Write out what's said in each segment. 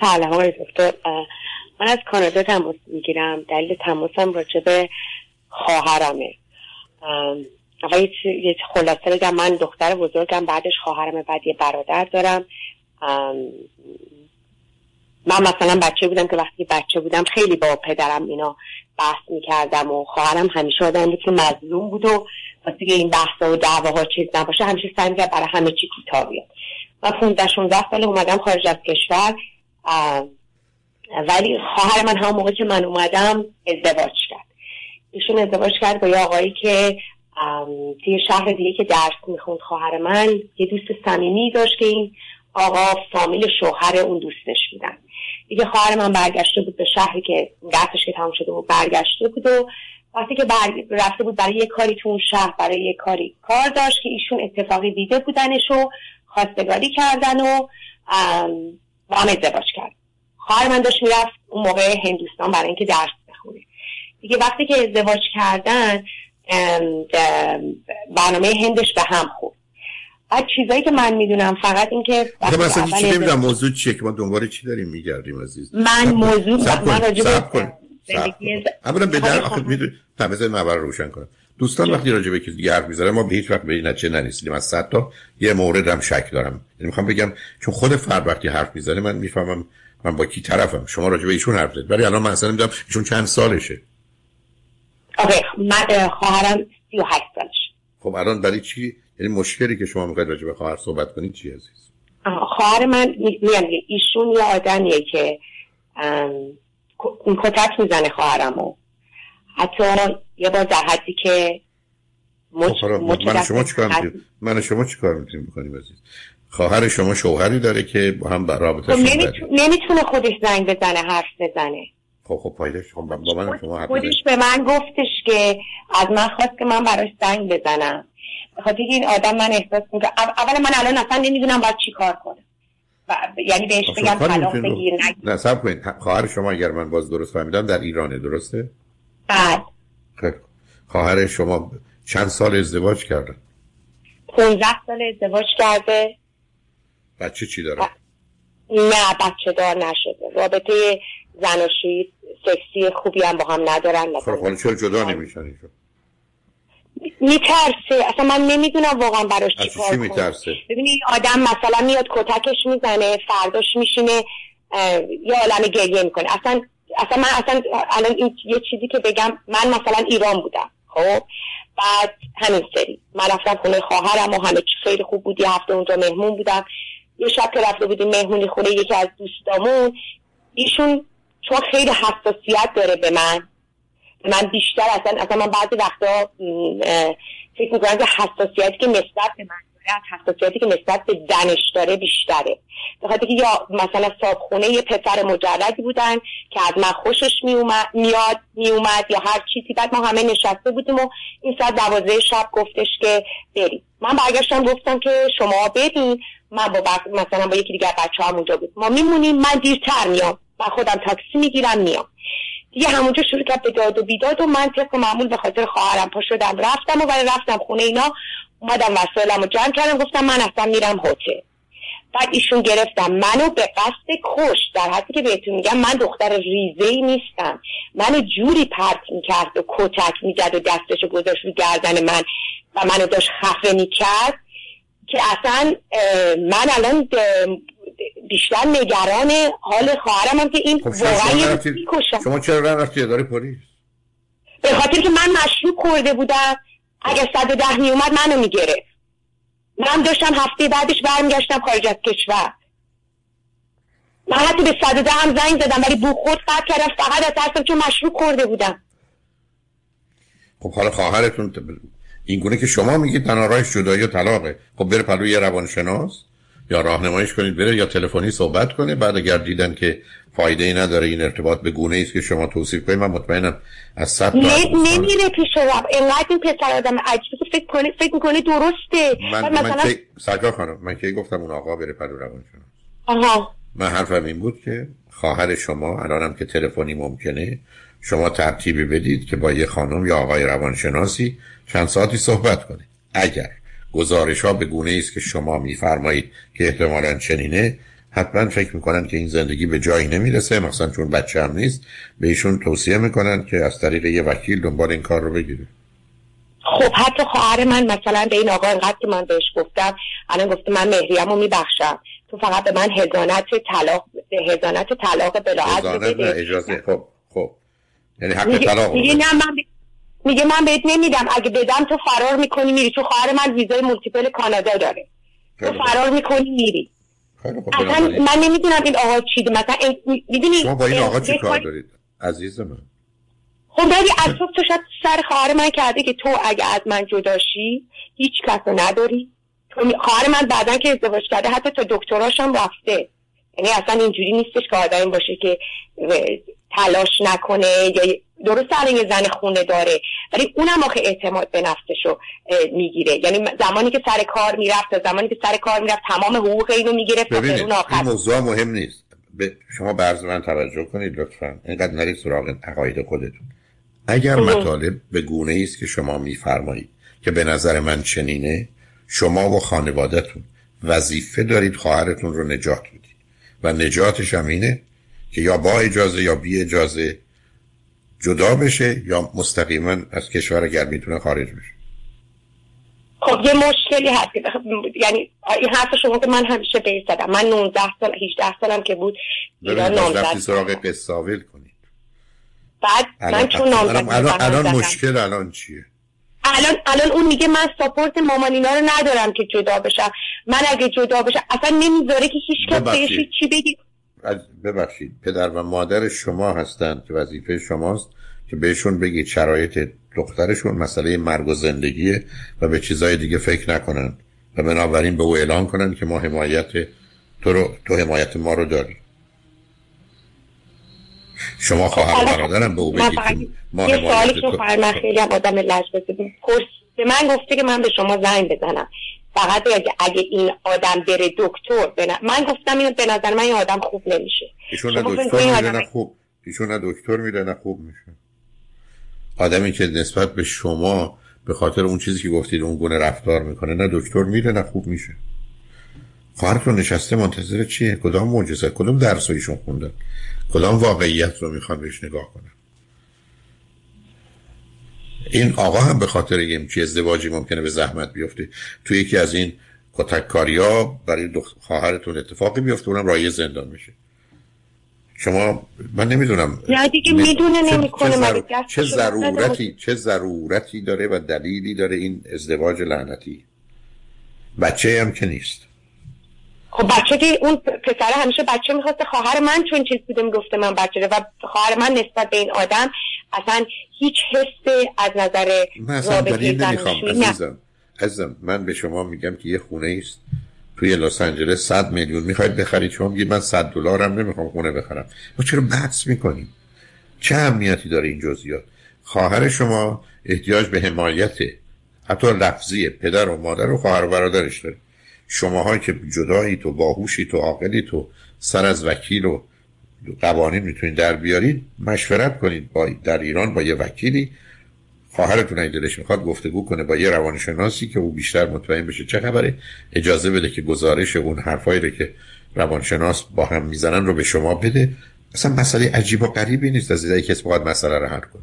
سلام آقای دکتر من از کانادا تماس می‌گیرم. دلیل تماسم راجع به خواهرمه. آقای یه خلاصه بگم من دختر بزرگم بعدش خواهرم بعد یه برادر دارم. من مثلا بچه بودم که وقتی بچه بودم خیلی با پدرم اینا بحث می‌کردم و خواهرم همیشه آدم که مظلوم بود و واسه این بحث و دعواها چیز نباشه همیشه سعی کرد برای همه چی کوتاه بیاد. من 15 16 سال اومدم خارج از کشور. ولی خواهر من همون موقع که من اومدم ازدواج کرد. ایشون ازدواج کرد با یه آقایی که توی شهر دیگه که درس می‌خوند خواهر من یه دوست صمیمی داشت که این آقا فامیل شوهر اون دوستش بودن. دیگه خواهر من برگشته بود به شهری که درسش که تمام شده بود برگشته بود و وقتی که رفته بود برای یه کاری تو اون شهر برای یه کاری کار داشت که ایشون اتفاقی دیده بودنش و خواستگاری کردن و با هم ازدواج کرد. خواهر من داشت می‌رفت اون موقع هندوستان برای اینکه درس بخونه. دیگه وقتی که ازدواج کردن برنامه هندش به هم خورد. بعد چیزایی که من می‌دونم فقط اینکه مثلا چی نمی‌دونم موضوع چیه که ما دنبال چی داریم میگردیم عزیز؟ من موضوع من راجع به اولا به در آخه رو روشن کنم. دوستان وقتی راجع به کسی دیگه حرف می‌زنن ما به هیچ وقت به این نتیجه نرسیدیم. از صد تا یه موردم شک دارم. یعنی می‌خوام بگم چون خود فرد وقتی حرف می‌زنه من می‌فهمم من با کی طرفم. شما راجع به ایشون حرف زدید. ولی الان من اصلا نمی‌دونم ایشون چند سالشه. اوکی من خواهرم 38 سالش خب الان برای چی؟ یعنی مشکلی که شما می‌خواید راجع به خواهر صحبت کنید چی عزیز خواهر من میگم ایشون یه آدمیه که کتک می‌زنه خواهرمو. حتی یه بار در حدی که مچ... خب من شما چیکار من شما چیکار می‌تونیم بکنیم عزیز؟ خواهر شما شوهری داره که با هم رابطه خب نمی‌تونه خودش زنگ بزنه حرف بزنه. خب خب پایدش خب با من شما خودش به من گفتش که از من خواست که من براش زنگ بزنم. بخاطر این آدم من احساس می‌کنم اول من الان اصلا نمی‌دونم باید چی کار کنم. یعنی بهش خب بگم طلاق بگیر نه سب کنید. خواهر شما اگر من باز درست فهمیدم در ایرانه درسته؟ بله خب. خواهر شما چند سال ازدواج کردن 15 سال ازدواج کرده. بچه چی داره؟ نه بچه دار نشده. رابطه زناشویی سکسی خوبی هم با هم ندارن خب خب چرا جدا نمیشن ایشون میترسه. اصلا من نمی‌دونم واقعا براش چی کار میترسه؟ ببینی آدم مثلا میاد کتکش می‌زنه فرداش میشینه یه عالم گریه می‌کنه. اصلا اصلا من اصلا الان این یه چیزی که بگم من مثلا ایران بودم خب؟ بعد همین سری. من رفتم خونه خواهرم و همه چی خیلی خوب بود. یه هفته اونجا مهمون بودم. یه شب که رفته بودیم مهمونی خونه یکی از دوستامون. ایشون چون خیلی حساسیت داره به من من بیشتر اصلا اصلا من بعضی وقتا فکر می‌کنم که حساسیتی که نسبت به من داره حساسیتی که نسبت به زنش داره بیشتره. بخاطر که یا مثلا صابخونه یه پسر مجردی بودن که از من خوشش میومد میاد میومد یا هر چیزی. بعد ما همه نشسته بودیم و این ساعت دوازده شب گفتش که بریم. من برگشتم گفتم که شما بدین من با مثلا با یکی دیگر بچه هم اونجا بود. ما میمونیم من دیرتر میام. من خودم تاکسی می‌گیرم میام. دیگه همونجا شروع کرد به داد و بیداد و من طبق معمول به خاطر خواهرم پا شدم رفتم و برای رفتم خونه اینا. اومدم وسایلم رو جمع کردم گفتم من اصلا میرم هتل. بعد ایشون گرفتم. منو به قصد کش در حدی که بهتون میگم من دختر ریزه ای نیستم. منو جوری پرت می‌کرد و کتک می‌زد و دستشو گذاشت رو گردن من و منو داشت خفه می‌کرد که اصلا من الان بیشتر نگران حال خواهرم هم که این خب واقعا شما چرا رفتی؟ اداره پلیس؟ به خاطر که من مشروب خورده بودم. صد ده می اومد منو می‌گرفت. من داشتم هفته بعدش برمیگشتم خارج از کشور. من حتی به صد ده هم زنگ زدم ولی بو خود قطع کردم فقط از ترسم چون مشروب خورده بودم. خب حالا خواهرتون این گونه که شما میگید تنها راهش جدایی و طلاقه. خب بره پلو یه روانشناس؟ یا راهنماییش کنید بره یا تلفنی صحبت کنه. بعد اگر دیدن که فایده ای نداره این ارتباط به گونه است که شما توصیف کنید من مطمئنم از صد نمیره پیش رو اینقدر این پسر آدم عجیبه فکر کنه فکر می‌کنه درسته. من مثلا من خانم من که گفتم اون آقا بره پلو روان آها. من حرفم این بود که خواهر شما الانم که تلفنی ممکنه شما ترتیبی بدید که با یه خانم یا آقای روانشناسی چند ساعتی صحبت کنه اگر گزارش ها به گونه است که شما میفرمایید که احتمالا چنینه. حتما فکر می‌کنن که این زندگی به جایی نمی‌رسه مثلا چون بچه هم نیست. بهشون توصیه می‌کنن که از طریق یه وکیل دنبال این کار رو بگیره. خب حتی خواهر من مثلا به این آقا انقدر که من بهش گفتم الان گفته من مهریم رو میبخشم. تو فقط به من حضانت طلاق حضانت طلاق بلاعت اجازه. خب خب. یعنی حق طلاق نه من میگه من بهت نمیدم. اگه بدم تو فرار می‌کنی میری. تو خواهر من ویزای multiple کانادا داره. تو فرار می‌کنی میری. اصلا من نمی‌دونم این آقا چی مثلا می‌دونی شما با این آقا چی کار دارید؟ عزیز من. خب ولی از تو شاید سر خواهر من کرده که تو اگه از من جداشی هیچ کس رو نداری. خواهر من بعدا که ازدواج کرده حتی تا دکتراش هم رفته. یعنی اصلا اینجوری نیستش که آدمی باشه که تلاش نکنه یا درست الان یه زن خونه داره ولی اونم آخه اعتماد به نفسشو می‌گیره. یعنی زمانی که سر کار می‌رفت زمانی که سر کار می‌رفت تمام حقوق اینو می‌گیره ببینید این موضوع مهم نیست. به شما برز من توجه کنید لطفا. اینقدر نرید سراغ عقاید خودتون. اگر مطالب به گونه است که شما میفرمایید که به نظر من چنینه شما و خانوادهتون وظیفه دارید خواهرتون رو نجات بدید. و نجاتش هم اینه که یا با اجازه یا بی اجازه جدا بشه یا مستقیما از کشور اگر می‌تونه خارج بشه؟ خب یه مشکلی هست. یعنی این حرف شما که من همیشه به زدم. من 19 سال 18 سالم که بود ایران نامزد سراغ قصاویل کنید. بعد من چون نامزد الان, الان مشکل الان چیه؟ الان الان اون میگه من ساپورت مامان اینا رو ندارم که جدا بشم. من اگه جدا بشم اصلا نمی‌ذاره که هیچ کس بهش چی بگی. ببخشید پدر و مادر شما هستند که وظیفه شماست که بهشون بگید شرایط دخترشون مسئله مرگ و زندگیه و به چیزای دیگه فکر نکنن و بنابراین به او اعلان کنن که ما حمایت تو رو تو حمایت ما رو داری شما خواهر برادرم به او بگید ما یه سوالی که خواهر من خیلی آدم لجبازه به من گفته که من به شما زنگ بزنم. فقط اگه, اگه این آدم بره دکتر بنا... من گفتم اینو به نظر من این آدم خوب نمیشه. ایشون نه دکتر میره نه خوب. ایشون نه دکتر میره نه خوب میشه. آدمی که نسبت به شما به خاطر اون چیزی که گفتید اون گونه رفتار می‌کنه نه دکتر میره نه خوب میشه. خواهرتون نشسته منتظر چیه؟ کدام معجزه؟ کدام درس ایشون خوندن؟ کدام واقعیت رو می‌خوان بهش نگاه کنن؟ این آقا هم به خاطر یه چی ازدواجی ممکنه به زحمت بیفته. توی یکی از این کتککاری ها برای خواهرتون اتفاقی بیفته اونم رای زندان میشه. شما من نمی‌دونم. یا دیگه می‌دونه نمی‌کنه چه, ضرورتی چه ضرورتی داره و دلیلی داره این ازدواج لعنتی؟ بچه هم که نیست. خب بچه که اون پسر همیشه بچه می‌خواسته خواهر من چون چیز بوده می‌گفته من بچه و خواهر من نسبت به این آدم اصلا هیچ حس از نظر رابطه نمی‌خوام عزیزم. عزیزم من به شما میگم که یه خونه است توی لس آنجلس 100 میلیون. می‌خواید بخرید؟ شما میگید من 100 دلارم نمی‌خوام خونه بخرم. ما چرا بحث می‌کنیم؟ چه اهمیتی داره این جزئیات؟ خواهر شما احتیاج به حمایت حتی لفظی پدر و مادر و خواهر و برادرش داره. شماها که جدایی تو باهوشی تو عاقلی تو سر از وکیل و قوانین می‌تونید در بیارید مشورت کنید با در ایران با یه وکیلی. خواهرتون اگه دلش می‌خواد گفتگو کنه با یه روانشناسی که او بیشتر مطمئن بشه چه خبره اجازه بده که گزارش اون حرفایی رو که روانشناس با هم می‌زنن رو به شما بده. اصلا مسئله عجیب و غریبی نیست از اینکه کسی باید مسئله رو حل کنه.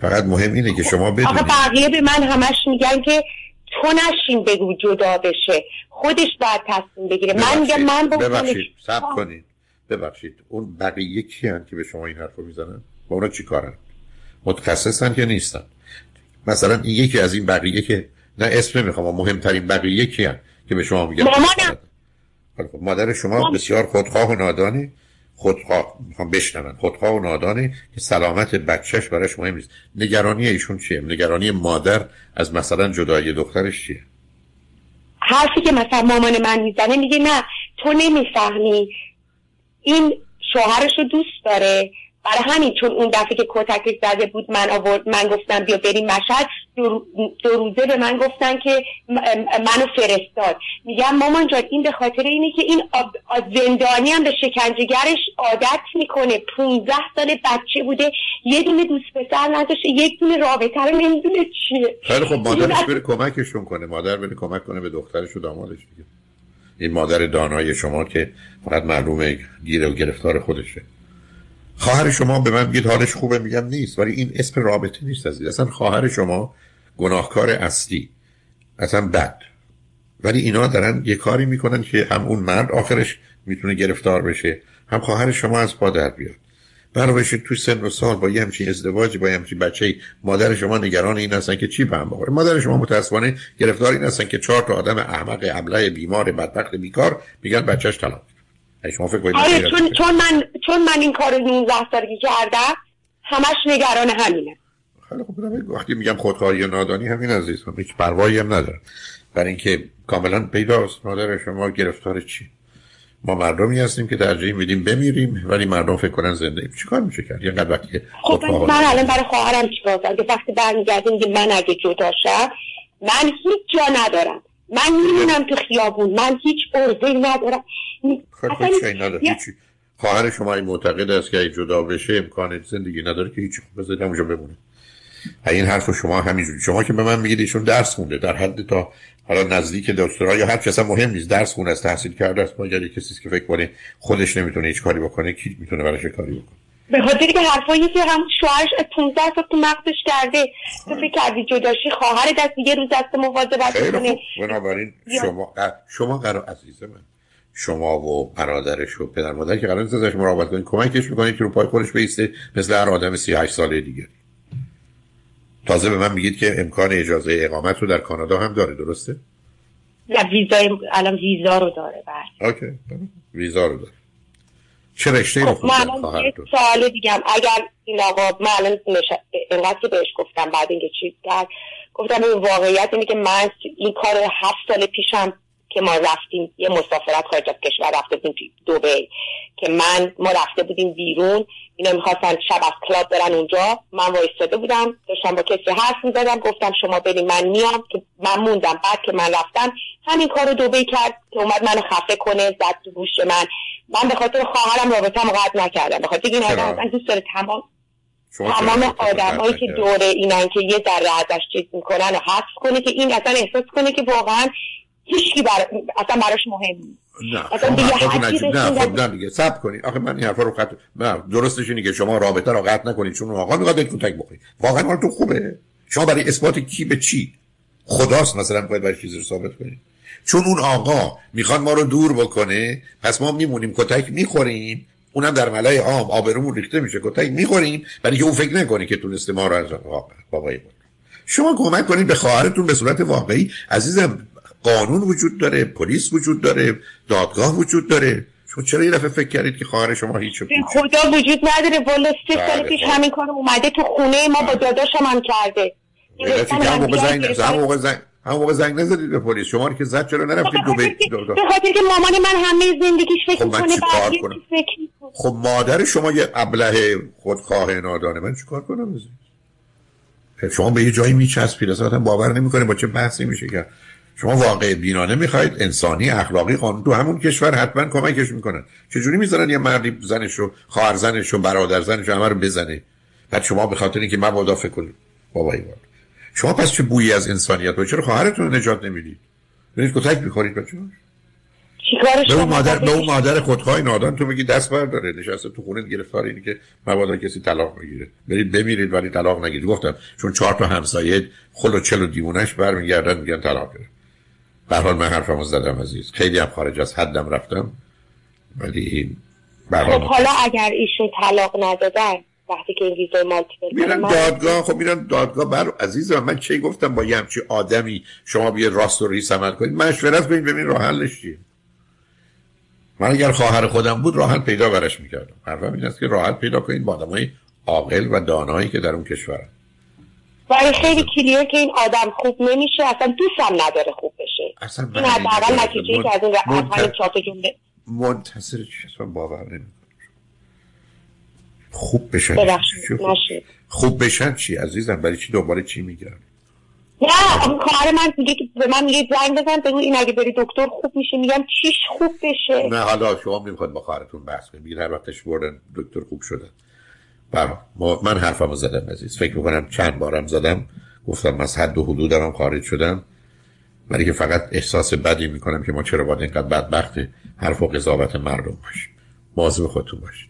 فقط مهم اینه که شما بدونید. آخه بقیه به من همش میگن که تو نشین بگو جدا بشه. خودش باید تصمیم بگیره. من میگم من ببخشید. سب کنید. ببخشید اون بقیه کی هن که به شما این حرف رو می‌زنن؟ با اونا چی کارن؟ متخصصن که نیستن؟ مثلا این یکی از این بقیه که نه اسم نمی‌خوام مهمترین بقیه کی هن که به شما میگن؟ مامانم. خب، مادر شما بسیار خودخواه و نادانی. خودخواه می‌خوام بشنون خودخواه و نادانه که سلامت بچهش براش مهم نیست. نگرانی ایشون چیه؟ نگرانی مادر از مثلا جدایی دخترش چیه؟ حرفی که مثلا مامان من می‌زنه میگه نه تو نمی‌فهمی. این شوهرش رو دوست داره. برای همین چون اون دفعه که کتکش زده بود من آورد من گفتم بیا بریم مشهد. دو, روزه به من گفتن که منو فرستاد. میگم مامان جان این به خاطر اینه که این زندانی هم به شکنجهگرش عادت می‌کنه. 15 سال بچه بوده. یه دونه دوست پسر نداشته. یک دونه رابطه رو نمی‌دونه چیه. خیلی خب مادرش بره کمکشون کنه. مادر بره کمک کنه به دخترش و دامادش دیگه. این مادر دانای شما که فقط معلومه گیره و گرفتار خودشه. خواهر شما به من بگید حالش خوبه میگم نیست ولی این اسم رابطه نیست عزیز اصلا خواهر شما گناهکار اصلی اصلا بد. ولی اینا دارن یه کاری می‌کنن که هم اون مرد آخرش می‌تونه گرفتار بشه هم خواهر شما از پا در بیاد. برای تو سن و سال با یه همچین ازدواجی با یه همچین بچه مادر شما نگران این هستن که چی به هم بخوره؟ مادر شما متاسفانه گرفتار این هستن که چهار تا آدم احمق ابله بیمار بدبخت بیکار میگن بچهش طلاق. شما فکر کنید آره چون, چون من چون من این کار 19 سالگی کردم همش نگران همینه. خیلی خوب وقتی میگم خودخواهی یا نادانی همین عزیز من هیچ پروایی هم ندارم. برای اینکه کاملا پیداست. مادر شما گرفتار چی؟ ما مردمی هستیم که ترجیح میدیم بمیریم ولی مردم فکر کنن زنده ایم. چیکار میشه کرد؟ یه وقتی خب من الان برای خواهرم چیکار کنم که وقتی برمیگردیم که من اگه جدا شم من هیچ جا ندارم. من میمونم تو خیابون. من هیچ ارزه ندارم. خب خواهر شما این معتقد است که جدا بشه امکان زندگی نداره که هیچ بذارید اونجا بمونه. این حرف شما همینجوری. شما که به من میگید ایشون درس خونده در حد تا حالا نزدیک دکترا یا هر کس مهم نیست. درس خونه است تحصیل کرده است. مگر کسی که فکر کنه خودش نمی‌تونه هیچ کاری بکنه کی می‌تونه براش کاری بکنه؟ به خاطر که حرفایی که هم شوهرش 15 سال تو مغزش کرده. تو فکر کردی جداشی خواهر دست یه روز دست مواظبت کنه بنابراین شما شما قرار عزیز من شما و برادرش و پدر مادر که قرار نیست ازش مراقبت کنید کمکش می‌کنید که رو پای خودش بیسته مثل هر آدم 38 ساله دیگری تازه به من میگید که امکان اجازه اقامت رو در کانادا هم داره درسته؟ نه ویزا الان ویزا رو داره بله. اوکی ویزا رو داره. چه رشته خب من سوال دیگم. اگر این آقا من الان اینقدر که بهش گفتم بعد اینکه چیز کرد گفتم این واقعیت اینه که من این کار هفت سال پیشم که ما رفتیم یه مسافرت خارج از کشور رفته بودیم دوبی که من ما رفته بودیم بیرون اینا می‌خواستن شب از کلاب برن اونجا. من وایستاده بودم داشتم با کسی حرف می‌زدم گفتم شما بریم من میام که من موندم. بعد که من رفتم همین کار رو دوبه کرد که اومد منو خفه کنه زد تو گوش من. من به خاطر خواهرم رابطه قطع نکردم. به خاطر این آدم دوست داره تمام تمام آدمایی که دوره اینن که یه ذره ازش چیز می‌کنن و حذف کنه که این اصلا احساس کنه که واقعا هیچی بر... اصلا براش مهم نه خب نه خب نه دیگه سب کنید آخه من این حرفا رو خط نه درستش اینه که شما رابطه رو قطع نکنید چون آقا می‌خواد کتک بخورید واقعا حال تو خوبه. شما برای اثبات کی به چی؟ خداست مثلا باید برای چیزی رو ثابت کنید چون اون آقا می‌خواد ما رو دور بکنه پس ما میمونیم کتک می‌خوریم. اونم در ملای عام آبرومون ریخته میشه کتک می‌خوریم برای که اون فکر نکنه که تونسته ما رو از بابای بود شما کمک کنید به خواهرتون به صورت واقعی. عزیزم قانون وجود داره پلیس وجود داره دادگاه وجود داره. شما چرا یه دفعه فکر کردید که خواهر شما هیچ خدا وجود نداره. والا سه سال بله، پیش خب. همین کار اومده تو خونه ما با داداشم هم کرده. هم موقع زنگ هم موقع زنگ هم موقع زنگ نزدید به پلیس. شما که زد چرا نرفتید دو به خاطر که مامان من همه زندگیش فکر خب کنه خب مادر شما یه ابله خودخواه نادانه. من چیکار کنم؟ شما به یه جایی میچسبید. اصلا باور نمی‌کنه با چه بحثی میشه کرد. شما واقع بینانه می‌خواید انسانی اخلاقی قانون تو همون کشور حتما کمکش می‌کنن چجوری می‌ذارن یه مردی زنش رو خواهر زنش رو برادر زنش همه رو بزنه؟ بعد شما به خاطر اینکه مبادا فکر کنید بابایی بابا شما پس چه بویی از انسانیت؟ و چرا خواهرتون رو نجات نمی‌دید؟ برید کتک می‌خورید بچه به اون مادر به اون مادر خودخواه نادان تو میگی دست برداره. نشسته تو خونه گرفتار اینی که مبادا کسی طلاق بگیره. برید بمیرید ولی طلاق نگیرید. گفتم چون چهار تا همسایه خل و چل و دیوونش برمیگردن میگن طلاق گرفت. به حال من حرفمو زدم عزیز. خیلی هم خارج از حدم رفتم ولی خب حالا اگر ایشون طلاق ندادن وقتی که این ویزای مالتیپل میرن دادگاه خب میرن دادگاه. بر عزیزم من چه گفتم؟ با یه همچی آدمی شما بیه راست و ریس عمل کنید مشورت کنید ببین راه حلش چیه. من اگر خواهر خودم بود راه حل پیدا برش می‌کردم. حرفم این است که راه حل پیدا کنید با آدمای عاقل و دانایی که در اون کشورن برای خیلی کلیه که این آدم خوب نمیشه اصلا دوستم نداره خوب اصلا این حداقل نتیجه که از این همین چهار جمله منتصر چی باور نمی‌کنم. خوب بشن. خوب بشن چی عزیزم؟ برای چی دوباره چی میگن نه اون کار من میگه که به من میگه زنگ بزن بگو این اگه بری دکتر خوب میشه میگم چیش خوب بشه. نه حالا شما می‌خواد با خواهرتون بحث کنید. میگه هر وقتش بردن دکتر خوب شده. بله من حرفمو زدم عزیز. فکر می‌کنم چند بارم زدم. گفتم از حد و حدودم هم خارج شدم. ولی که فقط احساس بدی می‌کنم که ما چرا باید اینقدر بدبخت حرف و قضاوت مردم باشیم. مواظب خودتون باشید.